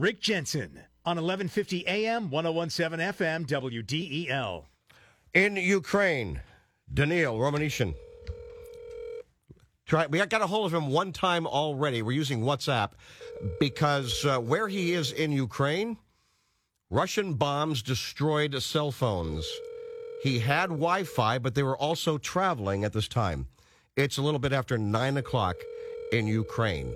Rick Jensen on 1150 AM, 1017 FM, WDEL. In Ukraine, Danil Romanishyn. Try, we got a hold of him one time already. We're using WhatsApp because uh, where he is in Ukraine, Russian bombs destroyed cell phones. He had Wi Fi, but they were also traveling at this time. It's a little bit after 9 o'clock in Ukraine.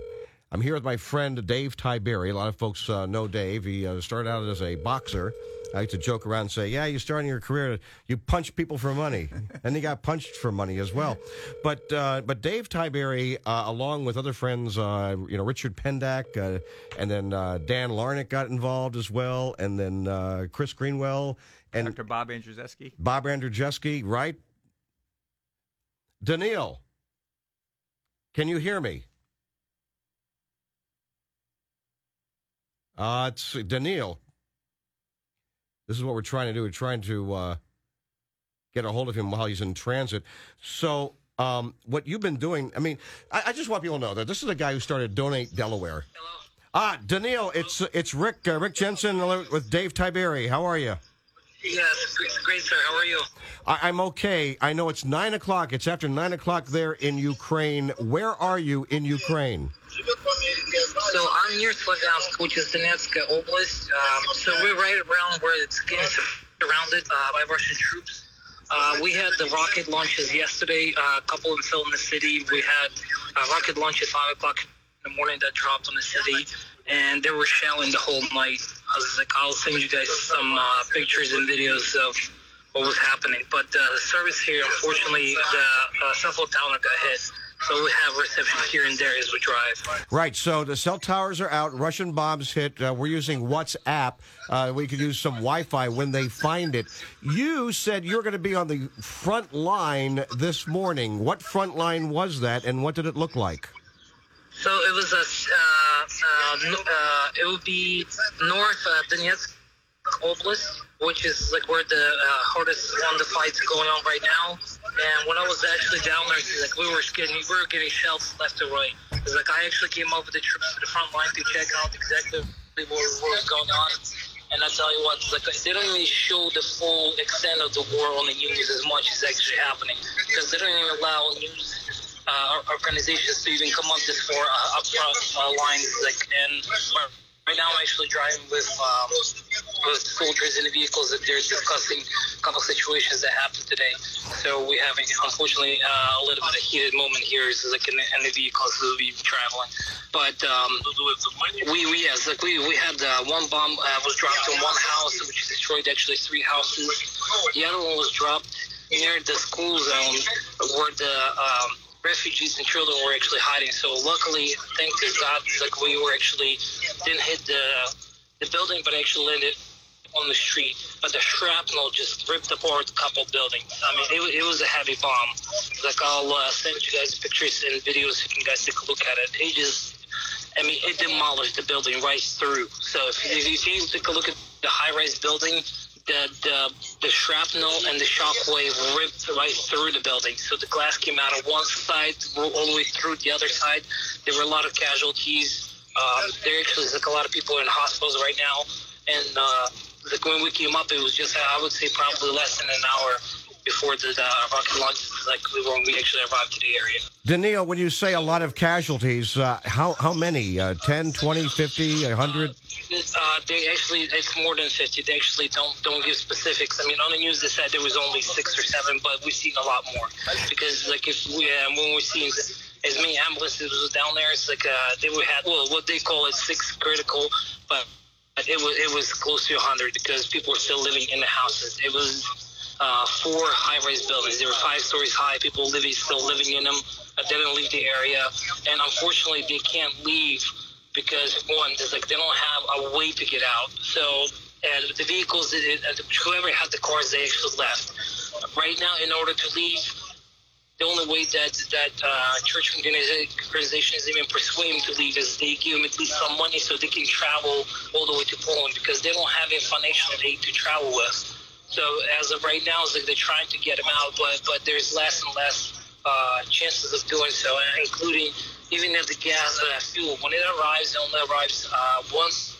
I'm here with my friend Dave Tiberi. A lot of folks uh, know Dave. He uh, started out as a boxer. I like to joke around and say, yeah, you starting your career, you punch people for money. and he got punched for money as well. But uh, but Dave Tiberi, uh, along with other friends, uh, you know, Richard Pendak, uh, and then uh, Dan Larnick got involved as well, and then uh, Chris Greenwell. And Dr. Bob Andrzejewski. Bob Andrzejewski, right? Danil, can you hear me? Uh, it's Danil. This is what we're trying to do. We're trying to uh, get a hold of him while he's in transit. So, um, what you've been doing, I mean, I, I, just want people to know that this is a guy who started Donate Delaware. Hello. Ah, Danil, it's it's Rick uh, Rick Jensen with Dave Tiberi. How are you? Yes, great, sir. How are you? I, am okay. I know it's nine o'clock. It's after nine o'clock there in Ukraine. Where are you in Ukraine? So I'm near Slavyansk, which is Donetsk Oblast. Um, so we're right around where it's getting surrounded uh, by Russian troops. Uh, we had the rocket launches yesterday. Uh, a couple of them fell in the city. We had uh, rocket launches five o'clock in the morning that dropped on the city, and they were shelling the whole night. I was like, I'll send you guys some uh, pictures and videos of what was happening. But uh, the service here, unfortunately, the uh, cell tower got hit. So we have reception here and there as we drive. Right. So the cell towers are out. Russian bombs hit. Uh, we're using WhatsApp. Uh, we could use some Wi-Fi when they find it. You said you're going to be on the front line this morning. What front line was that, and what did it look like? So it was a. Uh, uh, it would be north uh, Donetsk Oblast, which is like where the hardest one of the fight's going on right now. And when I was actually down there, like we were getting we were getting shells left and right. It's like I actually came over the troops to the front line to check out exactly what, what was going on. And I tell you what, like they don't even show the full extent of the war on the news as much as actually happening because they don't even allow news uh, organizations to even come up this for uh, up front uh, lines. Like and right now, I'm actually driving with. Um, with soldiers in the vehicles that they're discussing a couple situations that happened today. So we're having, unfortunately, uh, a little bit of heated moment here, is like in the, in the vehicles that will be traveling. But um, we, we yes, like we we had uh, one bomb uh, was dropped in one house, which destroyed actually three houses. The other one was dropped near the school zone where the um, refugees and children were actually hiding. So luckily, thank God, like we were actually didn't hit the the building, but actually landed on the street, but the shrapnel just ripped apart a couple buildings. I mean, it, it was a heavy bomb. Like I'll uh, send you guys pictures and videos so you can guys take a look at it. It just, I mean, it demolished the building right through. So if, if you take a look at the high-rise building, the, the the shrapnel and the shockwave ripped right through the building. So the glass came out of one side all the way through the other side. There were a lot of casualties. Um, there actually like a lot of people in hospitals right now, and uh, like when we came up, it was just I would say probably less than an hour before the uh, rocket launch, like we were when we actually arrived to the area. Danil, when you say a lot of casualties, uh, how how many? Uh, 10, 20, 50, 100? Uh, they actually, it's more than 50. They actually don't don't give specifics. I mean, on the news they said there was only six or seven, but we've seen a lot more. Because like if we, uh, when we're seeing as many ambulances was down there, it's like uh, they would have well what they call it six critical, but it was it was close to 100 because people were still living in the houses. It was uh, four high-rise buildings. They were five stories high. People living still living in them. Uh, they didn't leave the area, and unfortunately, they can't leave because one, there's like they don't have a way to get out. So, and the vehicles, it, it, whoever had the cars, they actually left. Right now, in order to leave the only way that that uh, church organizations even persuade them to leave is they give them at least some money so they can travel all the way to Poland because they don't have a financial aid to travel with. So as of right now, like they're trying to get them out, but but there's less and less uh, chances of doing so, including even if the gas uh, fuel when it arrives, it only arrives uh, once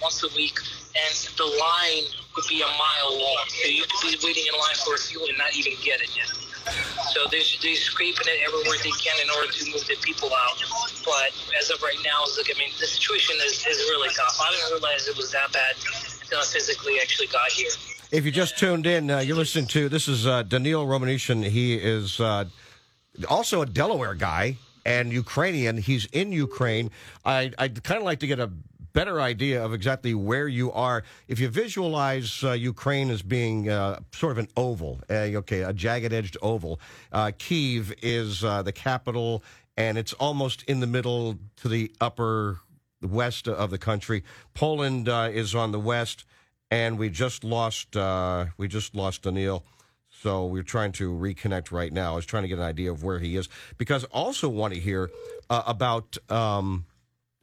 once a week, and the line could be a mile long. So you could be waiting in line for fuel and not even get it yet. So they're, they're scraping it everywhere they can in order to move the people out. But as of right now, look, I mean, the situation is, is really tough. I didn't realize it was that bad until I physically actually got here. If you just tuned in, uh, you're listening to this is uh, Danil Romanishyn. He is uh, also a Delaware guy and Ukrainian. He's in Ukraine. I, I'd kind of like to get a better idea of exactly where you are. If you visualize uh, Ukraine as being uh, sort of an oval, uh, okay, a jagged edged oval, uh, Kiev is uh, the capital, and it's almost in the middle to the upper west of the country. Poland uh, is on the west, and we just lost we just lost Danil. So we're trying to reconnect right now. I was trying to get an idea of where he is because I also want to hear uh, about um,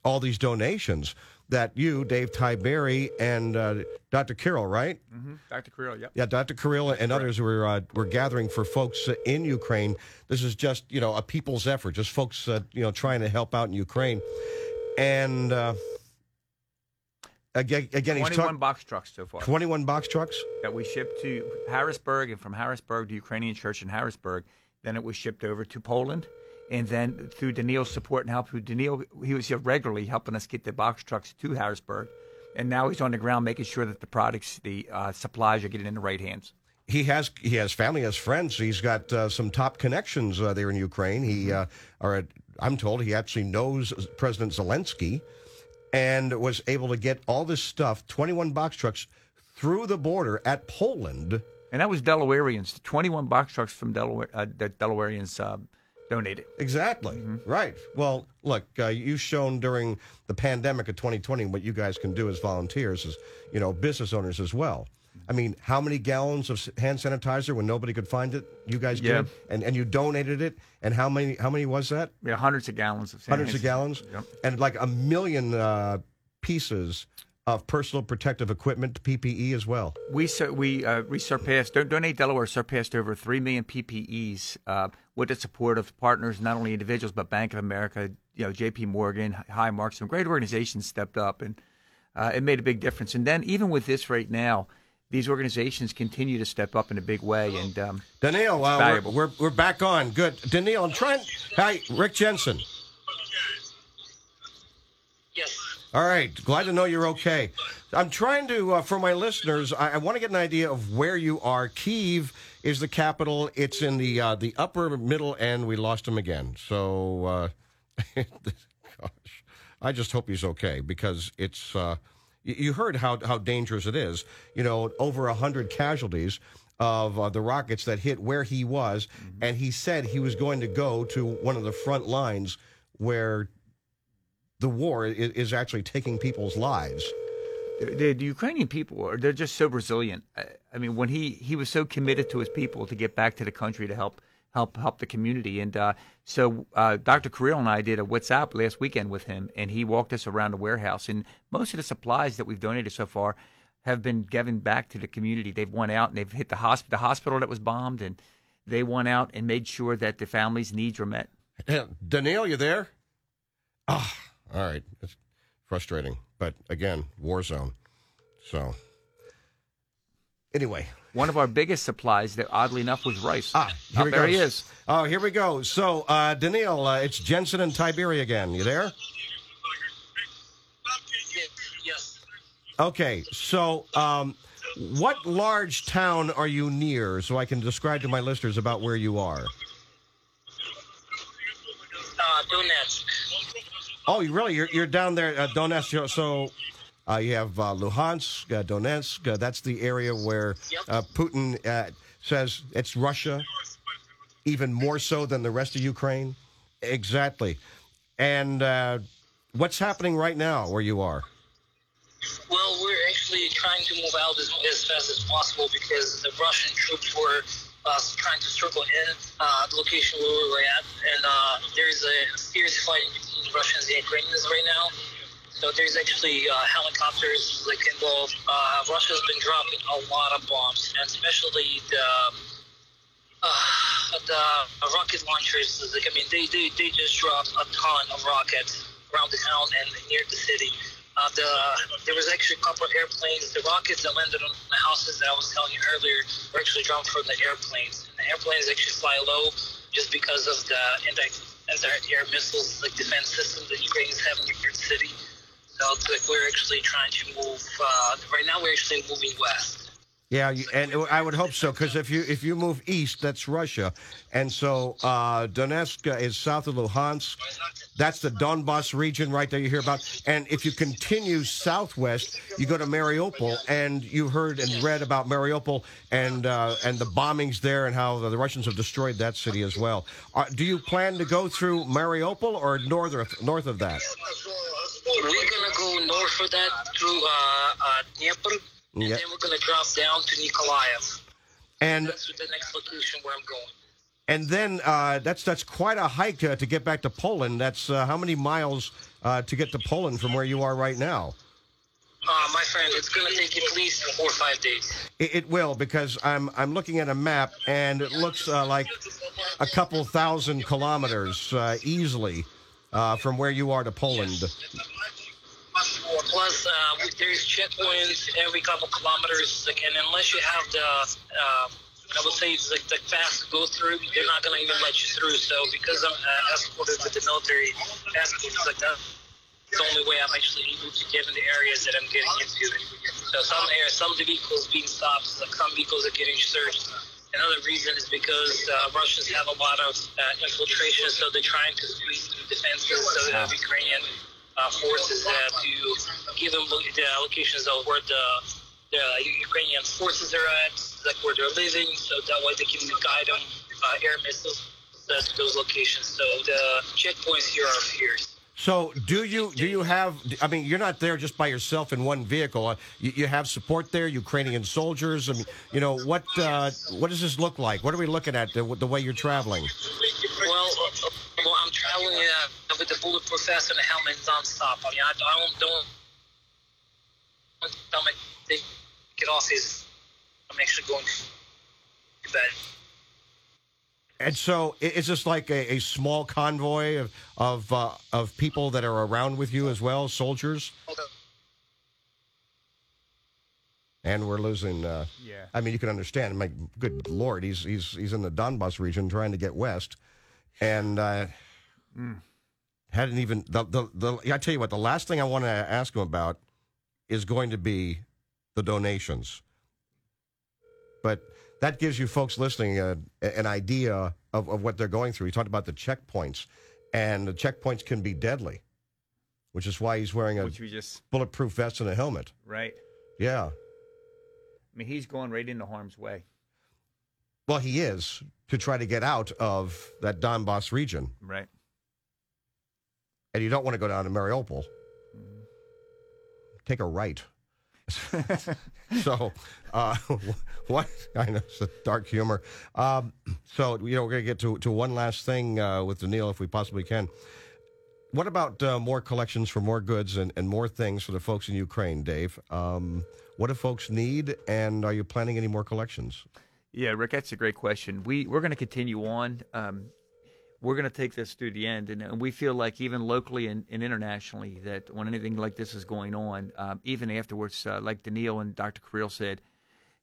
all these donations that you, Dave Tiberi, and uh, Dr. Kirill, right? Mm-hmm. Dr. Kirill, yep. Yeah, Dr. Kirill and others were uh, were gathering for folks in Ukraine. This is just you know a people's effort, just folks uh, you know trying to help out in Ukraine, and. Again, again 21 he's talking box trucks so far 21 box trucks that we shipped to Harrisburg, and from Harrisburg to Ukrainian Church in Harrisburg. Then it was shipped over to Poland, and then through Danil's support and help, through Danil, he was here regularly helping us get the box trucks to Harrisburg, and now he's on the ground making sure that the products, the uh, supplies, are getting in the right hands. He has he has family, has friends. He's got uh, some top connections uh, there in Ukraine. He, uh, or I'm told, he actually knows President Zelensky and was able to get all this stuff, 21 box trucks, through the border at Poland. And that was Delawareans, 21 box trucks from Delaware uh, that Delawareans uh, donated. Exactly. Mm-hmm. Right. Well, look, uh, you've shown during the pandemic of 2020 what you guys can do as volunteers, as you know, business owners as well. I mean, how many gallons of hand sanitizer when nobody could find it? You guys Yeah. did, and and you donated it. And how many? How many was that? Yeah, hundreds of gallons of Hundreds of gallons, Yep. and like a million uh, pieces of personal protective equipment, PPE as well. We sur- we uh, we surpassed Don- Donate Delaware surpassed over three million PPEs uh, with the support of partners, not only individuals but Bank of America, you know, J.P. Morgan, Highmark, some great organizations stepped up, and uh, it made a big difference. And then even with this right now, these organizations continue to step up in a big way. And um, Danil, uh, we're, we're we're back on. Good, Danil. I'm trying. Hi, Rick Jensen. Yes. All right, glad to know you're okay. I'm trying to, uh, for my listeners, I, I want to get an idea of where you are. Kiev is the capital. It's in the uh, the upper middle end. We lost him again. So, uh, gosh, I just hope he's okay because it's. You, heard how how dangerous it is. You know, over a hundred casualties of uh, the rockets that hit where he was, and he said he was going to go to one of the front lines where the war is, is actually taking people's lives. the, the Ukrainian people are they're just so resilient. I, I mean, when he he was so committed to his people to get back to the country to help help help the community, and uh, so uh, Dr. Kirill and I did a WhatsApp last weekend with him, and he walked us around the warehouse, and most of the supplies that we've donated so far have been given back to the community. They've went out and they've hit the hospital, the hospital that was bombed, and they went out and made sure that the families' needs were met. Daniel, you there? Ah, all right. It's frustrating, but again, war zone. So, anyway, One of our biggest supplies, that oddly enough, was rice. ah, here Oh, he there goes. he is. Oh, here we go. So, uh, Daniel, uh, it's Jensen and Tiberi again. You there? Yes. yes. Okay. So, um, what large town are you near, so I can describe to my listeners about where you are? Uh, Donetsk. Oh, you really? You're, you're down there, uh, Donetsk. So uh, you have uh, Luhansk, uh, Donetsk. Uh, that's the area where uh, Putin uh, says it's Russia, even more so than the rest of Ukraine. Exactly. And what's happening right now where you are? Well, we're actually trying to move out as, as fast as possible because the Russian troops were uh, trying to circle in uh, the location where we were at, and uh, there's a fierce fighting between Russians and Ukrainians right now. So there's actually uh, helicopters like involved. Uh, Russia's been dropping a lot of bombs, and especially the uh, the rocket launchers. Like I mean, they, they they just dropped a ton of rockets around the town and near the city. Uh, the there was actually a couple of airplanes. The rockets that landed on the houses that I was telling you earlier were actually dropped from the airplanes. And the airplanes actually fly low just because of the anti anti-air missiles like defense system that Ukrainians have in your city. So it's like we're actually trying to move. Uh, right now, we're actually moving west. Yeah, you, and I would hope so because if you if you move east, that's Russia, and so uh, Donetsk is south of Luhansk. That's the Donbas region right there you hear about. And if you continue southwest, you go to Mariupol, and you heard and read about Mariupol and uh, and the bombings there and how the Russians have destroyed that city as well. Uh, do you plan to go through Mariupol or north north of that? We're gonna go north for that through uh, uh, Dnieper, and Yeah. then we're gonna drop down to Nikolaev. And That's the next location where I'm going. and then uh, that's that's quite a hike uh, to get back to Poland. That's uh, how many miles uh, to get to Poland from where you are right now? Uh, my friend, it's gonna take at least four or five days. It, it will because I'm I'm looking at a map and it looks uh, like a couple thousand kilometers uh, easily uh, from where you are to Poland. Plus, uh, there's checkpoints every couple kilometers, and unless you have the, uh, I would say like the fast to go through, they're not gonna even let you through. So because I'm uh, escorted with the military it's like. The only way I'm actually able to get in the areas that I'm getting into. So some areas, some vehicles being stopped, like some vehicles are getting searched. Another reason is because uh, Russians have a lot of uh, infiltration, so they're trying to squeeze through defenses of the Ukrainian uh, forces uh, to give them lo- the locations of where the, the Ukrainian forces are at, like where they're living, so that way they can guide them uh, air missiles uh, to those locations. So the checkpoints here are fierce. So do you do you have? I mean, you're not there just by yourself in one vehicle. Uh, you, you have support there, Ukrainian soldiers. I mean, you know what? Uh, what does this look like? What are we looking at the, the way you're traveling? Well, uh, well, I'm traveling uh, with the bulletproof vest and the helmet nonstop. I mean, I, I don't don't me take it off. Is I'm actually going to bed. And so, i- is this like a, a small convoy of of uh, of people that are around with you as well, soldiers? And we're losing. Uh, Yeah. I mean, you can understand. My good lord, he's he's he's in the Donbas region trying to get west, and uh, hadn't even the, the the. I tell you what, the last thing I want to ask him about is going to be the donations. But that gives you folks listening a, an idea of, of what they're going through. He talked about the checkpoints, and the checkpoints can be deadly, which is why he's wearing a Which we just bulletproof vest and a helmet. right. Yeah. I mean, he's going right into harm's way. Well, he is to try to get out of that Donbass region, Right. and you don't want to go down to Mariupol. Mm-hmm. Take a right. so, uh, what I know it's a dark humor. Um, so, you know, we're going to get to to one last thing uh, with Danil, if we possibly can. What about uh, more collections for more goods and, and more things for the folks in Ukraine, Dave? Um, what do folks need, and are you planning any more collections? Yeah, Rick, that's a great question. We we're going to continue on. Um, we're going to take this through the end, and, and we feel like even locally and, and internationally that when anything like this is going on, um, even afterwards, uh, like Danil and Dr. Kirill said,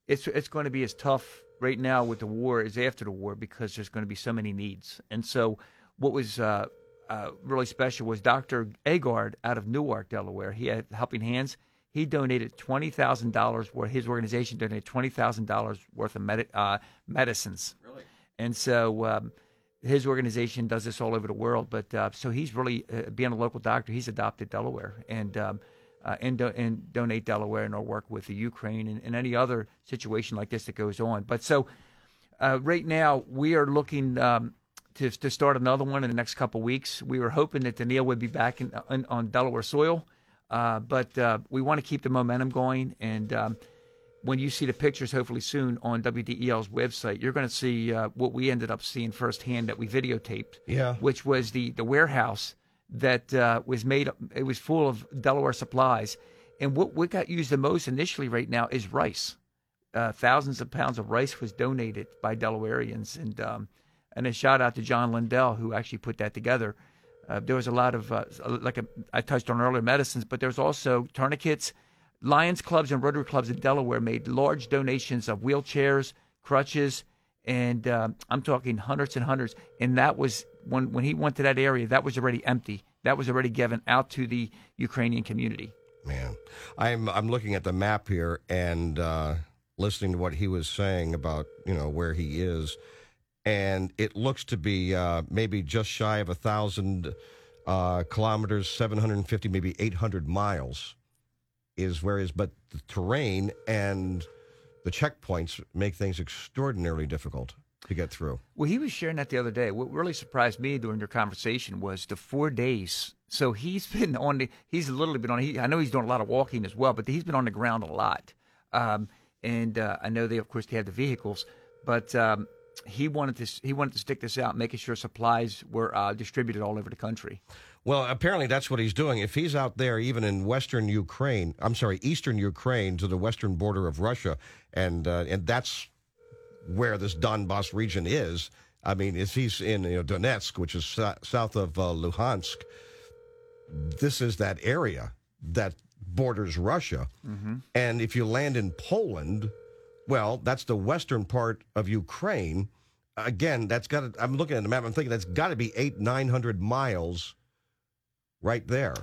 it's it's going to be as tough right now with the war as after the war because there's going to be so many needs. And so, what was uh, uh, really special was Dr. Agard out of Newark, Delaware. He had Helping Hands. He donated twenty thousand dollars. Where his organization donated twenty thousand dollars worth of medi- uh, medicines. Really? And so. Um, his organization does this all over the world, but uh, so he's really uh, being a local doctor. He's adopted Delaware and um, uh, and, do- and donate Delaware and our work with the Ukraine and, and any other situation like this that goes on. But so uh, right now we are looking um, to to start another one in the next couple weeks. We were hoping that Danil would be back in, on, on Delaware soil, uh, but uh, we want to keep the momentum going and. Um, when you see the pictures, hopefully soon on WDEL's website, you're going to see uh, what we ended up seeing firsthand that we videotaped. Yeah. Which was the the warehouse that uh, was made. It was full of Delaware supplies, and what what got used the most initially right now is rice. Uh, thousands of pounds of rice was donated by Delawareans, and um, and a shout out to John Lindell who actually put that together. Uh, there was a lot of uh, like a, I touched on earlier medicines, but there's also tourniquets. Lions clubs and Rotary clubs in Delaware made large donations of wheelchairs, crutches, and um, I'm talking hundreds and hundreds. And that was when when he went to that area, that was already empty. That was already given out to the Ukrainian community. Man, I'm I'm looking at the map here and uh, listening to what he was saying about you know where he is, and it looks to be uh, maybe just shy of a thousand uh, kilometers, 750, maybe 800 miles, is where he. But the terrain and the checkpoints make things extraordinarily difficult to get through. Well, he was sharing that the other day. What really surprised me during your conversation was the four days. So he's been on the, he's literally been on, he, I know he's doing a lot of walking as well, but he's been on the ground a lot. Um, and uh, I know they, of course, they have the vehicles, but um, he wanted to, he wanted to stick this out, making sure supplies were uh, distributed all over the country. Well, apparently that's what he's doing. If he's out there, even in western Ukraine, I'm sorry, eastern Ukraine to the western border of Russia, and uh, and that's where this Donbass region is. I mean, if he's in you know, Donetsk, which is so- south of uh, Luhansk, this is that area that borders Russia. And if you land in Poland, well, that's the western part of Ukraine. Again, that's got I'm looking at the map, I'm thinking that's got to be eight, 900 miles right there.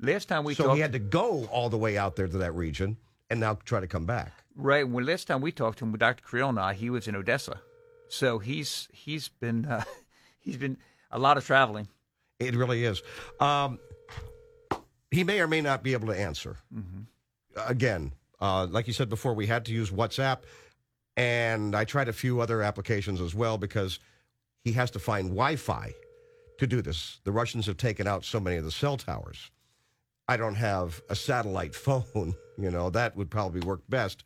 Last time we so talked, he had to go all the way out there to that region and now try to come back. right when last time we talked to him with Dr. I, he was in Odessa. So he's, he's been, uh, he's been a lot of traveling. It really is. Um, he may or may not be able to answer. Again, uh, like you said before, we had to use WhatsApp, and I tried a few other applications as well because he has to find Wi Fi to do this. The Russians have taken out so many of the cell towers. I don't have a satellite phone, you know, that would probably work best.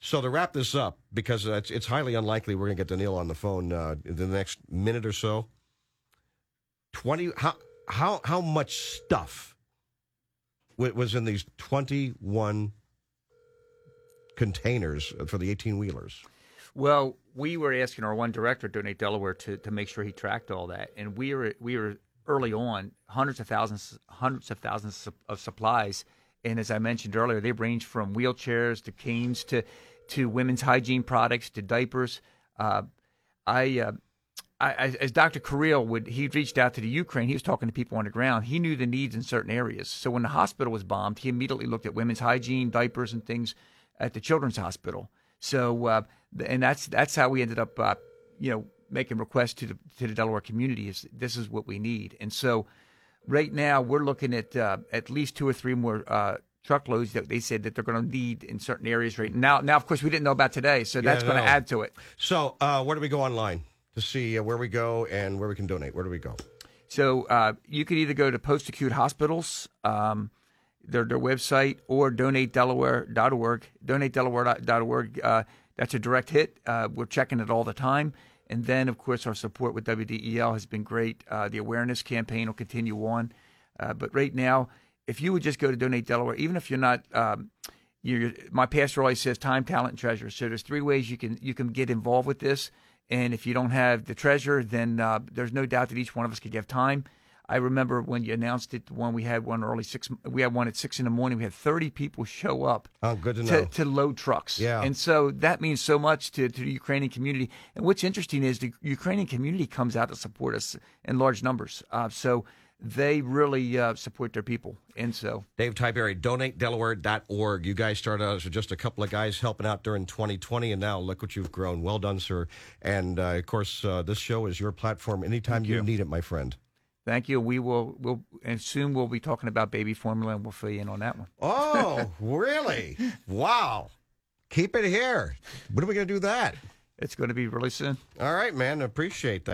So to wrap this up, because it's, it's highly unlikely we're going to get Danil on the phone uh, in the next minute or so. 20 how how how much stuff wa- was in these 21 containers for the 18 wheelers Well, we were asking our one director, Donate Delaware, to, to make sure he tracked all that, and we were we were early on hundreds of thousands hundreds of thousands of, supplies, and as I mentioned earlier, they range from wheelchairs to canes to to women's hygiene products to diapers. Uh, I, uh, I, as Dr. Kirill would, he reached out to the Ukraine. He was talking to people on the ground. He knew the needs in certain areas. So when the hospital was bombed, he immediately looked at women's hygiene, diapers, and things at the children's hospital. So, uh, and that's that's how we ended up, uh, you know, making requests to the to the Delaware community. Is this is what we need? And so, right now we're looking at uh, at least two or three more. Uh, Truckloads that they said that they're going to need in certain areas right now. Now, of course, we didn't know about today, so that's going no. to add to it. so uh, where do we go online to see uh, where we go and where we can donate where do we go So uh, you could either go to post acute hospitals, um, their their website, or donatedelaware.org. Donatedelaware.org. Uh, that's a direct hit. Uh, we're checking it all the time. And then, of course, our support with WDEL has been great. Uh, the awareness campaign will continue on. Uh, but right now, if you would just go to Donate Delaware, even if you're not, um, you're, my pastor always says time, talent, and treasure. So there's three ways you can you can get involved with this. And if you don't have the treasure, then uh, there's no doubt that each one of us could give time. I remember when you announced it, one we had one early six. We had one at six in the morning. We had 30 people show up oh good to to, know to load trucks. Yeah. And so that means so much to, to the Ukrainian community. And what's interesting is the Ukrainian community comes out to support us in large numbers. Uh, so they really uh, support their people. And so, Dave Tiberi, donatedelaware.org. You guys started out as just a couple of guys helping out during 2020, and now look what you've grown. Well done, sir. And uh, of course, uh, this show is your platform anytime you. you. need it, my friend. Thank you. We will, we'll, and soon we'll be talking about baby formula and we'll fill you in on that one. Oh, really? Wow. Keep it here. When are we going to do that? It's going to be really soon. All right, man. Appreciate that.